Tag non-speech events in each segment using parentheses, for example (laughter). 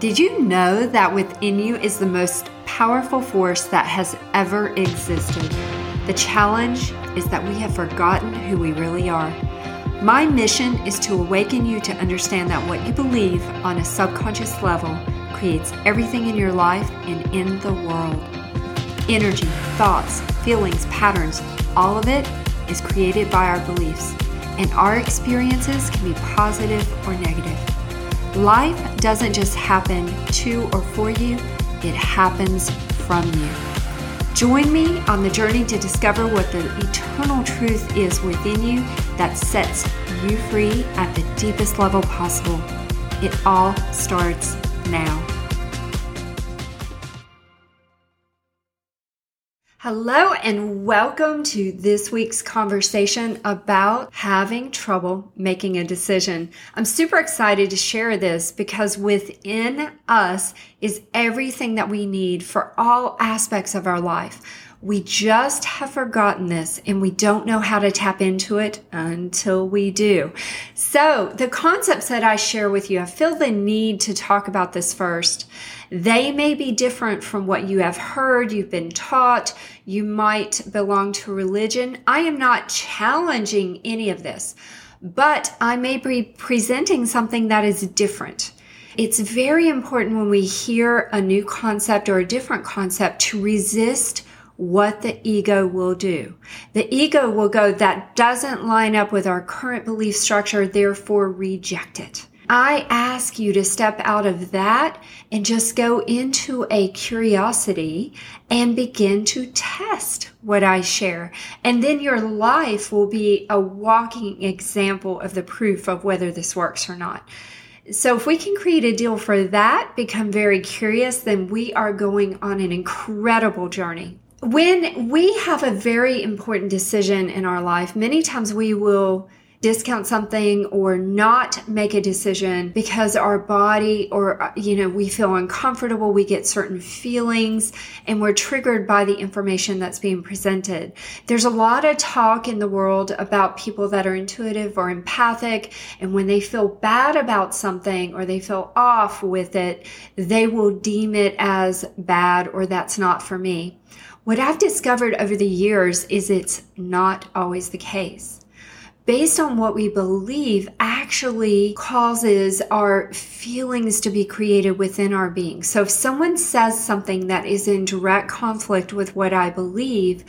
Did you know that within you is the most powerful force that has ever existed? The challenge is that we have forgotten who we really are. My mission is to awaken you to understand that what you believe on a subconscious level creates everything in your life and in the world. Energy, thoughts, feelings, patterns, all of it is created by our beliefs, and our experiences can be positive or negative. Life doesn't just happen to or for you, it happens from you. Join me on the journey to discover what the eternal truth is within you that sets you free at the deepest level possible. It all starts now. Hello, and welcome to this week's conversation about having trouble making a decision. I'm super excited to share this because within us is everything that we need for all aspects of our life. We just have forgotten this and we don't know how to tap into it until we do. So, the concepts that I share with you, I feel the need to talk about this first. They may be different from what you have heard, you've been taught, you might belong to religion. I am not challenging any of this, but I may be presenting something that is different. It's very important when we hear a new concept or a different concept to resist what the ego will do. The ego will go, that doesn't line up with our current belief structure, therefore reject it. I ask you to step out of that and just go into a curiosity and begin to test what I share. And then your life will be a walking example of the proof of whether this works or not. So if we can create a deal for that, become very curious, then we are going on an incredible journey when we have a very important decision in our life, many times we will discount something or not make a decision because our body or uh, you know we feel uncomfortable we get certain feelings and we're triggered by the information that's being presented. There's a lot of talk in the world about people that are intuitive or empathic and when they feel bad about something or they feel off with it they will deem it as bad or that's not for me what I've discovered over the years is it's not always the case. Based on what we believe actually causes our feelings to be created within our being. So if someone says something that is in direct conflict with what I believe,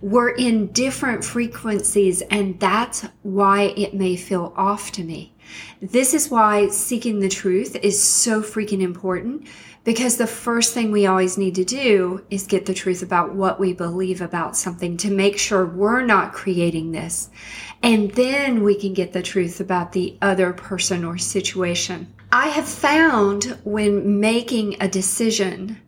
we're in different frequencies and that's why it may feel off to me. This is why seeking the truth is so freaking important because the first thing we always need to do is get the truth about what we believe about something to make sure we're not creating this. And then we can get the truth about the other person or situation. I have found when making a decision,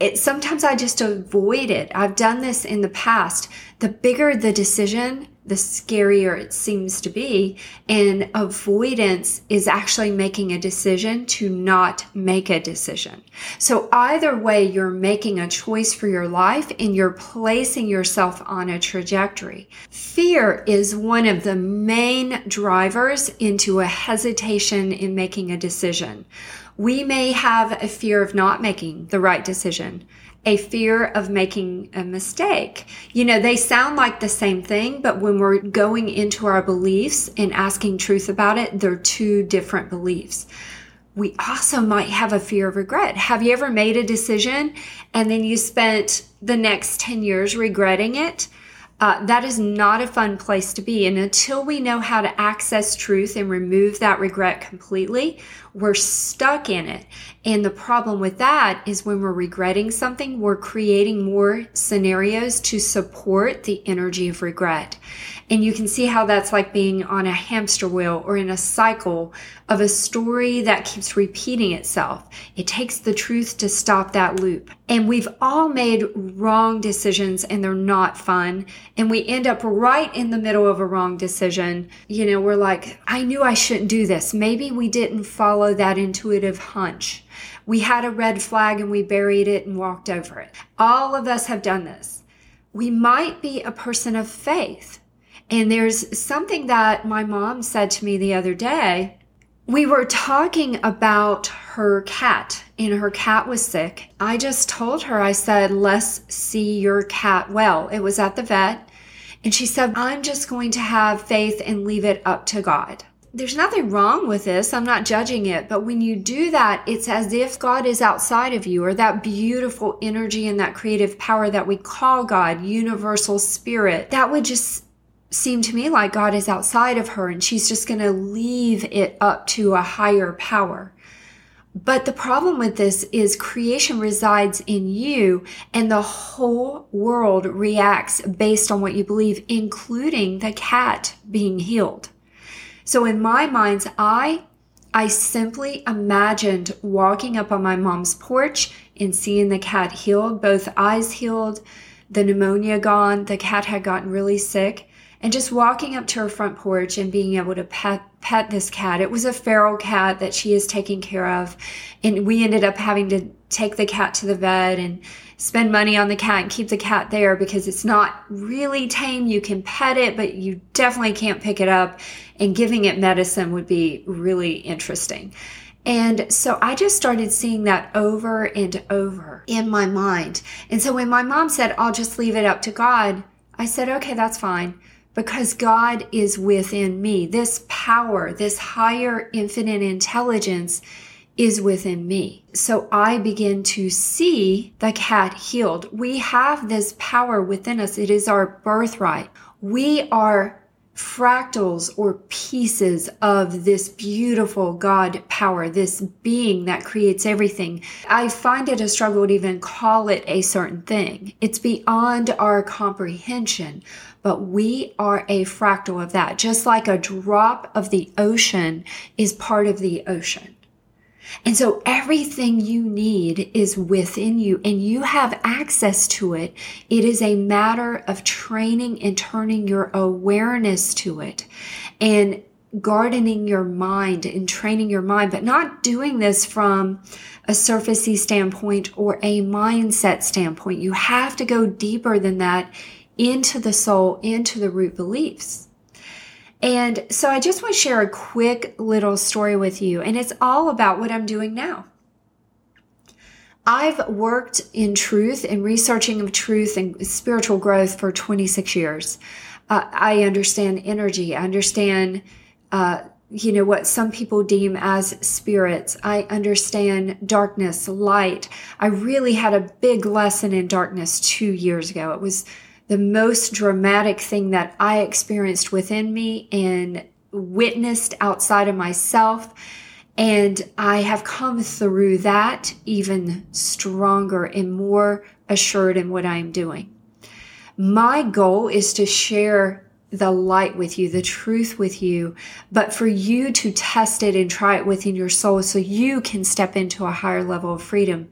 it sometimes I just avoid it. I've done this in the past. The bigger the decision, the scarier it seems to be. And avoidance is actually making a decision to not make a decision. So either way, you're making a choice for your life and you're placing yourself on a trajectory. Fear is one of the main drivers into a hesitation in making a decision. We may have a fear of not making the right decision a fear of making a mistake. You know, they sound like the same thing, but when we're going into our beliefs and asking truth about it, they're two different beliefs. We also might have a fear of regret. Have you ever made a decision and then you spent the next 10 years regretting it? Uh, that is not a fun place to be. And until we know how to access truth and remove that regret completely, we're stuck in it. And the problem with that is when we're regretting something, we're creating more scenarios to support the energy of regret. And you can see how that's like being on a hamster wheel or in a cycle of a story that keeps repeating itself. It takes the truth to stop that loop. And we've all made wrong decisions and they're not fun. And we end up right in the middle of a wrong decision. You know, we're like, I knew I shouldn't do this. Maybe we didn't follow that intuitive hunch. We had a red flag and we buried it and walked over it. All of us have done this. We might be a person of faith and there's something that my mom said to me the other day we were talking about her cat, and her cat was sick. I just told her, I said, let's see your cat well. It was at the vet. And she said, I'm just going to have faith and leave it up to God. There's nothing wrong with this. I'm not judging it. But when you do that, it's as if God is outside of you or that beautiful energy and that creative power that we call God, universal spirit. That would just seem to me like God is outside of her and she's just going to leave it up to a higher power. But the problem with this is creation resides in you and the whole world reacts based on what you believe, including the cat being healed. So in my mind's eye, I simply imagined walking up on my mom's porch and seeing the cat healed, both eyes healed, the pneumonia gone, the cat had gotten really sick and just walking up to her front porch and being able to pet pet this cat. It was a feral cat that she is taking care of, and we ended up having to take the cat to the vet and spend money on the cat and keep the cat there because it's not really tame. You can pet it, but you definitely can't pick it up, and giving it medicine would be really interesting. And so I just started seeing that over and over in my mind. And so when my mom said, I'll just leave it up to God, I said, okay, that's fine because God is within me. This power, this higher infinite intelligence is within me. So I begin to see the cat healed. We have this power within us. It is our birthright. We are fractals or pieces of this beautiful God power, this being that creates everything. I find it a struggle to even call it a certain thing. It's beyond our comprehension, but we are a fractal of that. Just like a drop of the ocean is part of the ocean. And so everything you need is within you and you have access to it. It is a matter of training and turning your awareness to it and gardening your mind and training your mind, but not doing this from a surfacey standpoint or a mindset standpoint. You have to go deeper than that into the soul, into the root beliefs. And so I just want to share a quick little story with you, and it's all about what I'm doing now. I've worked in truth and researching of truth and spiritual growth for 26 years. Uh, I understand energy. I understand, uh, you know, what some people deem as spirits. I understand darkness, light. I really had a big lesson in darkness two years ago. It was the most dramatic thing that I experienced within me and witnessed outside of myself. And I have come through that even stronger and more assured in what I'm doing. My goal is to share the light with you, the truth with you, but for you to test it and try it within your soul so you can step into a higher level of freedom.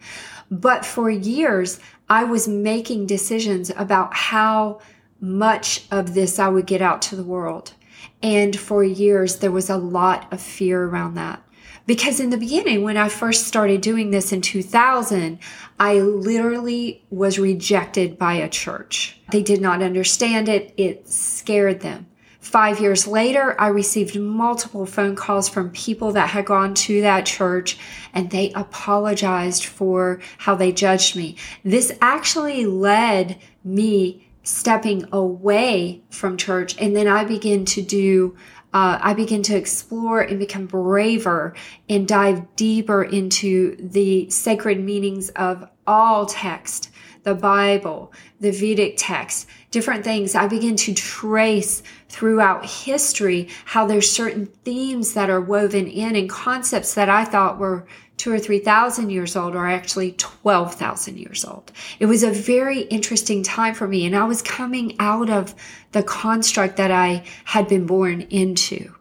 But for years, I was making decisions about how much of this I would get out to the world. And for years, there was a lot of fear around that. Because in the beginning, when I first started doing this in 2000, I literally was rejected by a church. They did not understand it. It scared them. Five years later, I received multiple phone calls from people that had gone to that church and they apologized for how they judged me. This actually led me stepping away from church and then I began to do uh, I begin to explore and become braver and dive deeper into the sacred meanings of all text the Bible, the Vedic text, different things. I begin to trace throughout history how there's certain themes that are woven in and concepts that I thought were two or three thousand years old are actually 12,000 years old. It was a very interesting time for me and I was coming out of the construct that I had been born into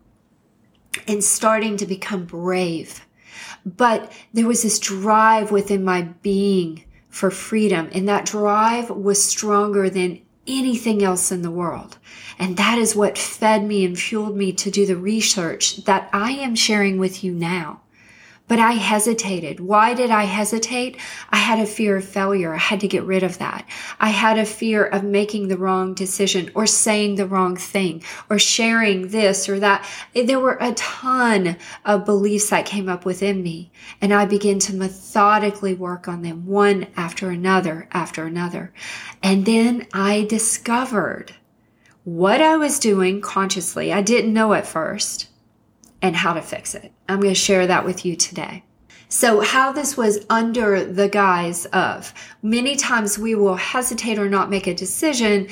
and starting to become brave. But there was this drive within my being for freedom. And that drive was stronger than anything else in the world. And that is what fed me and fueled me to do the research that I am sharing with you now. But I hesitated. Why did I hesitate? I had a fear of failure. I had to get rid of that. I had a fear of making the wrong decision or saying the wrong thing or sharing this or that. There were a ton of beliefs that came up within me and I began to methodically work on them one after another after another. And then I discovered what I was doing consciously. I didn't know at first and how to fix it. I'm going to share that with you today. So how this was under the guise of many times we will hesitate or not make a decision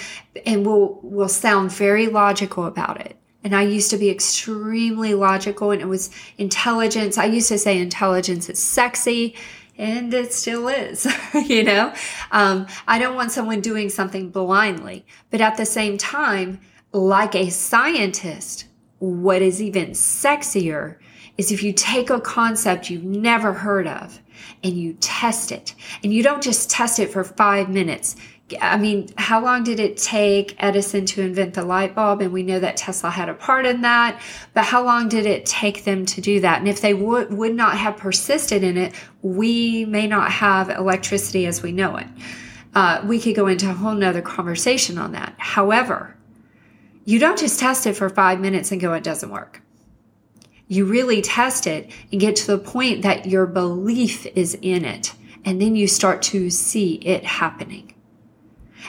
and we'll, will sound very logical about it. And I used to be extremely logical and it was intelligence. I used to say intelligence is sexy and it still is, (laughs) you know? Um, I don't want someone doing something blindly, but at the same time, like a scientist, what is even sexier is if you take a concept you've never heard of and you test it and you don't just test it for five minutes. I mean, how long did it take Edison to invent the light bulb? And we know that Tesla had a part in that. But how long did it take them to do that? And if they would, would not have persisted in it, we may not have electricity as we know it. Uh, we could go into a whole nother conversation on that. However, you don't just test it for five minutes and go, it doesn't work. You really test it and get to the point that your belief is in it. And then you start to see it happening.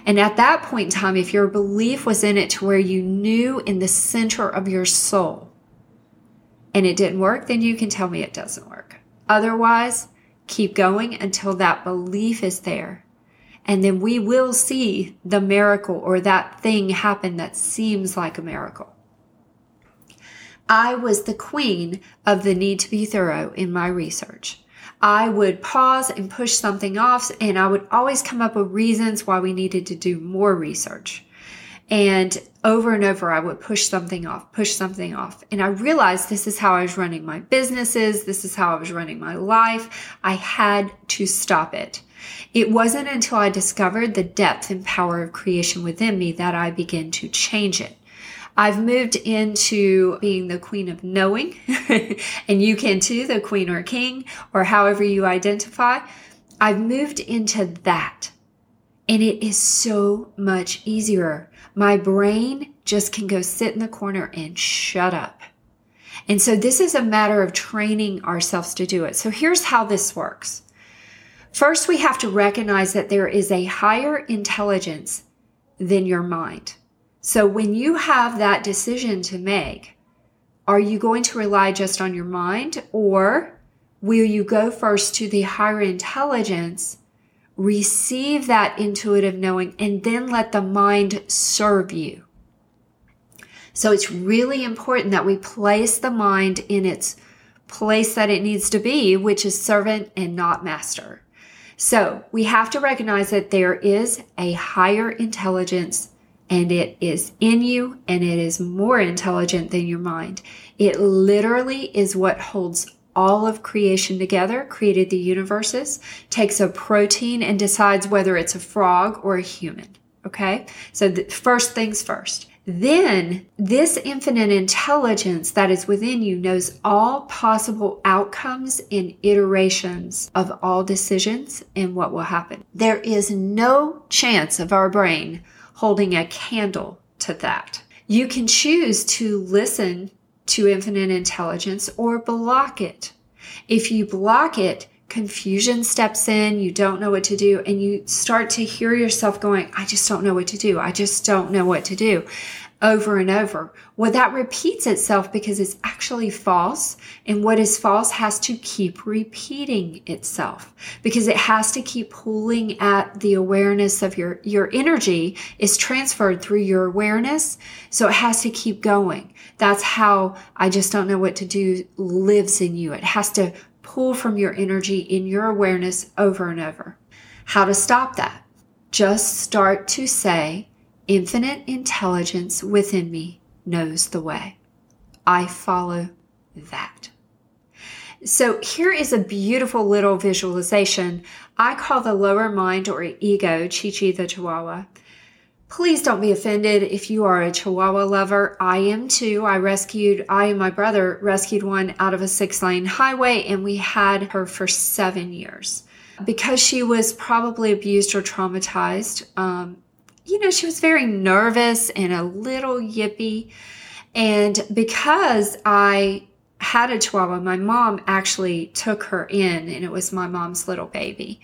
And at that point in time, if your belief was in it to where you knew in the center of your soul and it didn't work, then you can tell me it doesn't work. Otherwise, keep going until that belief is there and then we will see the miracle or that thing happen that seems like a miracle. I was the queen of the need to be thorough in my research. I would pause and push something off, and I would always come up with reasons why we needed to do more research. And over and over, I would push something off, push something off. And I realized this is how I was running my businesses. This is how I was running my life. I had to stop it. It wasn't until I discovered the depth and power of creation within me that I began to change it. I've moved into being the queen of knowing, (laughs) and you can too, the queen or king, or however you identify. I've moved into that. And it is so much easier. My brain just can go sit in the corner and shut up. And so this is a matter of training ourselves to do it. So here's how this works. First, we have to recognize that there is a higher intelligence than your mind. So when you have that decision to make, are you going to rely just on your mind or will you go first to the higher intelligence, receive that intuitive knowing, and then let the mind serve you? So it's really important that we place the mind in its place that it needs to be, which is servant and not master. So we have to recognize that there is a higher intelligence and it is in you and it is more intelligent than your mind. It literally is what holds all of creation together, created the universes, takes a protein and decides whether it's a frog or a human. Okay. So the first things first. Then this infinite intelligence that is within you knows all possible outcomes and iterations of all decisions and what will happen. There is no chance of our brain holding a candle to that. You can choose to listen to infinite intelligence or block it. If you block it, confusion steps in, you don't know what to do, and you start to hear yourself going, I just don't know what to do. I just don't know what to do over and over. Well, that repeats itself because it's actually false. And what is false has to keep repeating itself because it has to keep pulling at the awareness of your, your energy is transferred through your awareness. So it has to keep going. That's how I just don't know what to do lives in you. It has to pull from your energy in your awareness over and over. How to stop that? Just start to say, infinite intelligence within me knows the way. I follow that. So here is a beautiful little visualization I call the lower mind or ego, Chi Chi the Chihuahua. Please don't be offended if you are a Chihuahua lover. I am too. I rescued, I and my brother rescued one out of a six lane highway, and we had her for seven years. Because she was probably abused or traumatized, um, you know, she was very nervous and a little yippy. And because I had a chihuahua, my mom actually took her in, and it was my mom's little baby.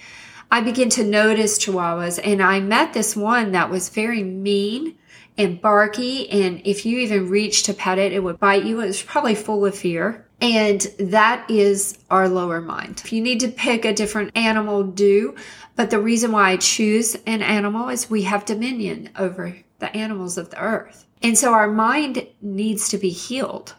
I began to notice chihuahuas and I met this one that was very mean and barky. And if you even reached to pet it, it would bite you. It was probably full of fear. And that is our lower mind. If you need to pick a different animal, do. But the reason why I choose an animal is we have dominion over the animals of the earth. And so our mind needs to be healed.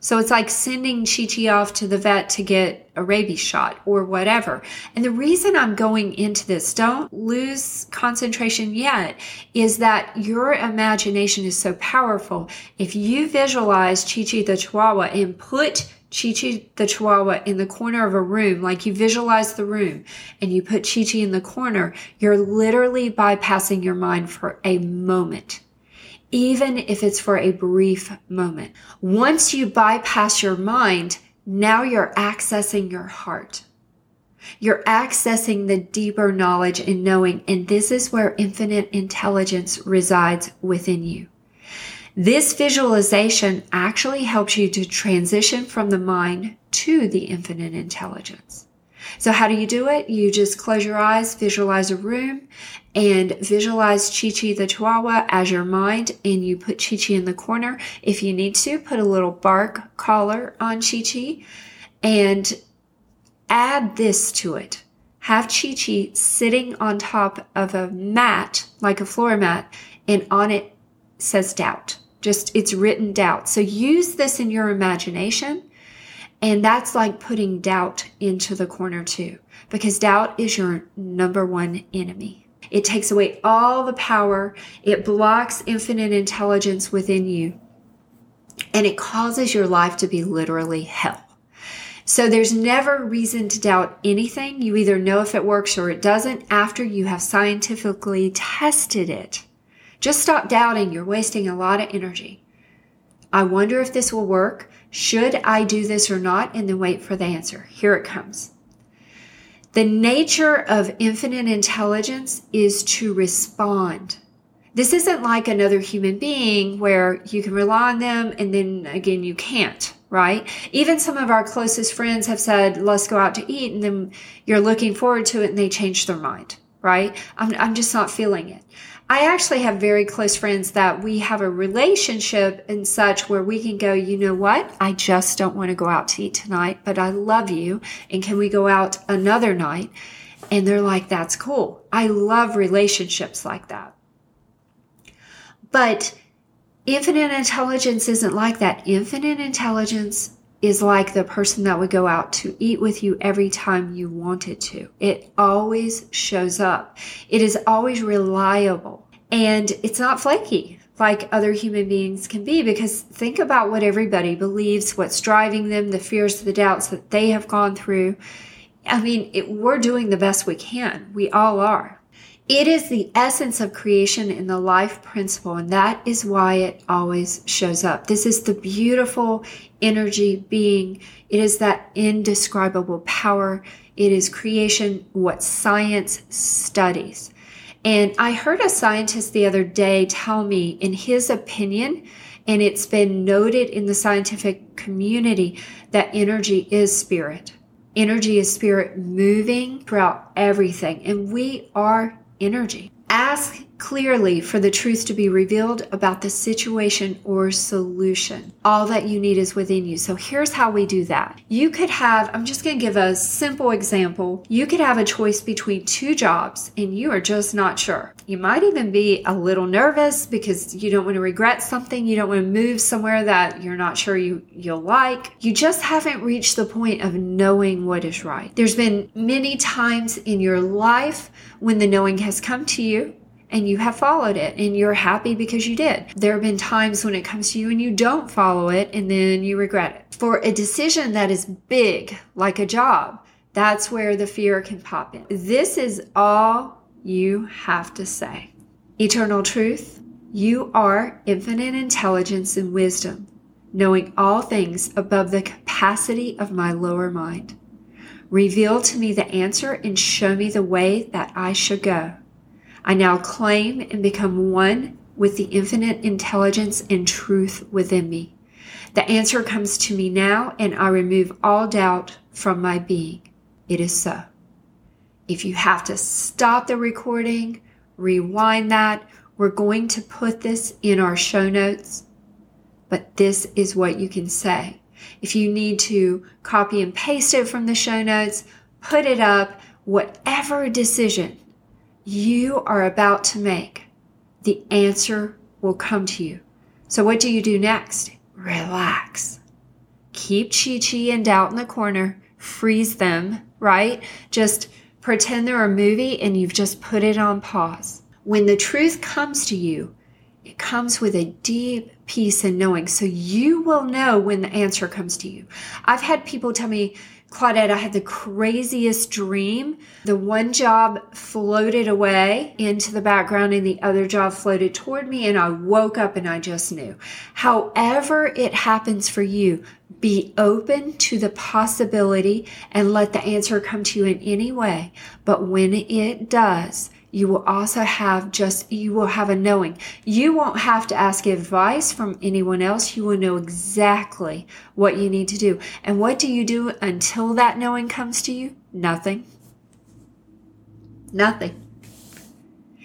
So it's like sending Chi Chi off to the vet to get a rabies shot or whatever. And the reason I'm going into this, don't lose concentration yet, is that your imagination is so powerful. If you visualize Chi Chi the Chihuahua and put Chi Chi the Chihuahua in the corner of a room, like you visualize the room and you put Chi Chi in the corner, you're literally bypassing your mind for a moment even if it's for a brief moment. Once you bypass your mind, now you're accessing your heart. You're accessing the deeper knowledge and knowing, and this is where infinite intelligence resides within you. This visualization actually helps you to transition from the mind to the infinite intelligence. So how do you do it? You just close your eyes, visualize a room, and visualize Chi Chi the Chihuahua as your mind, and you put Chi Chi in the corner. If you need to, put a little bark collar on Chi Chi and add this to it. Have Chi Chi sitting on top of a mat, like a floor mat, and on it says doubt. Just it's written doubt. So use this in your imagination. And that's like putting doubt into the corner too, because doubt is your number one enemy. It takes away all the power. It blocks infinite intelligence within you. And it causes your life to be literally hell. So there's never reason to doubt anything. You either know if it works or it doesn't after you have scientifically tested it. Just stop doubting. You're wasting a lot of energy. I wonder if this will work. Should I do this or not? And then wait for the answer. Here it comes. The nature of infinite intelligence is to respond. This isn't like another human being where you can rely on them and then again you can't, right? Even some of our closest friends have said, let's go out to eat. And then you're looking forward to it and they change their mind, right? I'm, I'm just not feeling it. I actually have very close friends that we have a relationship and such where we can go, you know what? I just don't want to go out to eat tonight, but I love you. And can we go out another night? And they're like, that's cool. I love relationships like that. But infinite intelligence isn't like that. Infinite intelligence is like the person that would go out to eat with you every time you wanted to. It always shows up. It is always reliable and it's not flaky like other human beings can be because think about what everybody believes, what's driving them, the fears, the doubts that they have gone through. I mean, it, we're doing the best we can. We all are. It is the essence of creation in the life principle, and that is why it always shows up. This is the beautiful energy being. It is that indescribable power. It is creation, what science studies. And I heard a scientist the other day tell me, in his opinion, and it's been noted in the scientific community, that energy is spirit. Energy is spirit moving throughout everything. And we are energy. Ask clearly for the truth to be revealed about the situation or solution. All that you need is within you. So here's how we do that. You could have, I'm just going to give a simple example. You could have a choice between two jobs and you are just not sure. You might even be a little nervous because you don't want to regret something. You don't want to move somewhere that you're not sure you, you'll like. You just haven't reached the point of knowing what is right. There's been many times in your life when the knowing has come to you and you have followed it and you're happy because you did. There have been times when it comes to you and you don't follow it and then you regret it. For a decision that is big, like a job, that's where the fear can pop in. This is all you have to say. Eternal truth, you are infinite intelligence and wisdom, knowing all things above the capacity of my lower mind. Reveal to me the answer and show me the way that I should go. I now claim and become one with the infinite intelligence and truth within me. The answer comes to me now, and I remove all doubt from my being. It is so. If you have to stop the recording, rewind that, we're going to put this in our show notes, but this is what you can say. If you need to copy and paste it from the show notes, put it up, whatever decision you are about to make, the answer will come to you. So, what do you do next? Relax. Keep Chi Chi and doubt in the corner, freeze them, right? Just pretend they're a movie and you've just put it on pause. When the truth comes to you, it comes with a deep peace and knowing. So you will know when the answer comes to you. I've had people tell me, Claudette, I had the craziest dream. The one job floated away into the background and the other job floated toward me and I woke up and I just knew. However it happens for you, be open to the possibility and let the answer come to you in any way. But when it does, you will also have just, you will have a knowing. You won't have to ask advice from anyone else. You will know exactly what you need to do. And what do you do until that knowing comes to you? Nothing. Nothing.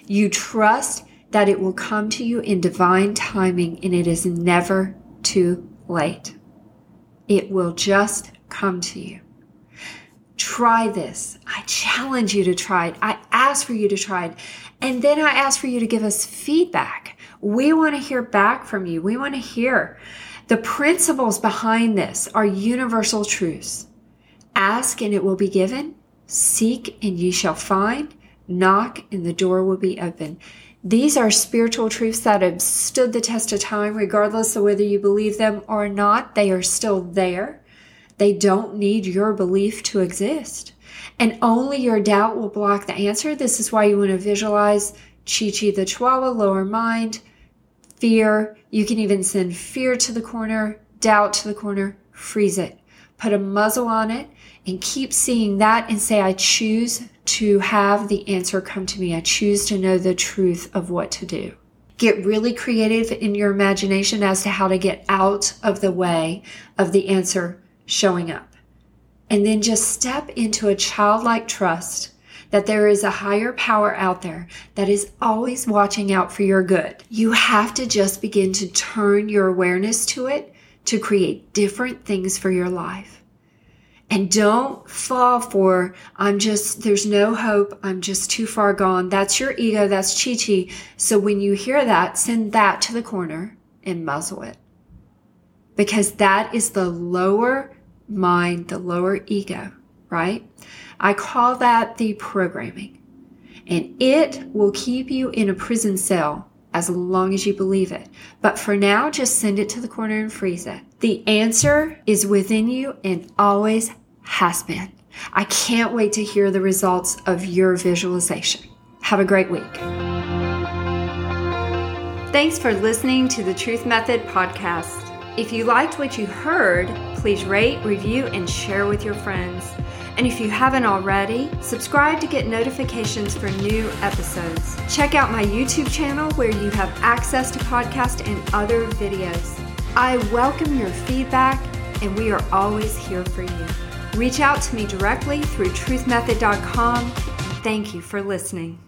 You trust that it will come to you in divine timing and it is never too late. It will just come to you. Try this. I challenge you to try it. I ask for you to try it. And then I ask for you to give us feedback. We want to hear back from you. We want to hear. The principles behind this are universal truths. Ask and it will be given. Seek and ye shall find. Knock and the door will be open. These are spiritual truths that have stood the test of time, regardless of whether you believe them or not. They are still there. They don't need your belief to exist. And only your doubt will block the answer. This is why you want to visualize Chi Chi the Chihuahua, lower mind, fear. You can even send fear to the corner, doubt to the corner, freeze it. Put a muzzle on it and keep seeing that and say, I choose to have the answer come to me. I choose to know the truth of what to do. Get really creative in your imagination as to how to get out of the way of the answer showing up. And then just step into a childlike trust that there is a higher power out there that is always watching out for your good. You have to just begin to turn your awareness to it to create different things for your life. And don't fall for, I'm just, there's no hope. I'm just too far gone. That's your ego. That's chi chi. So when you hear that, send that to the corner and muzzle it. Because that is the lower mind, the lower ego, right? I call that the programming. And it will keep you in a prison cell as long as you believe it. But for now, just send it to the corner and freeze it. The answer is within you and always has been. I can't wait to hear the results of your visualization. Have a great week. Thanks for listening to the Truth Method podcast. If you liked what you heard, please rate, review, and share with your friends. And if you haven't already, subscribe to get notifications for new episodes. Check out my YouTube channel where you have access to podcast and other videos. I welcome your feedback and we are always here for you. Reach out to me directly through truthmethod.com. Thank you for listening.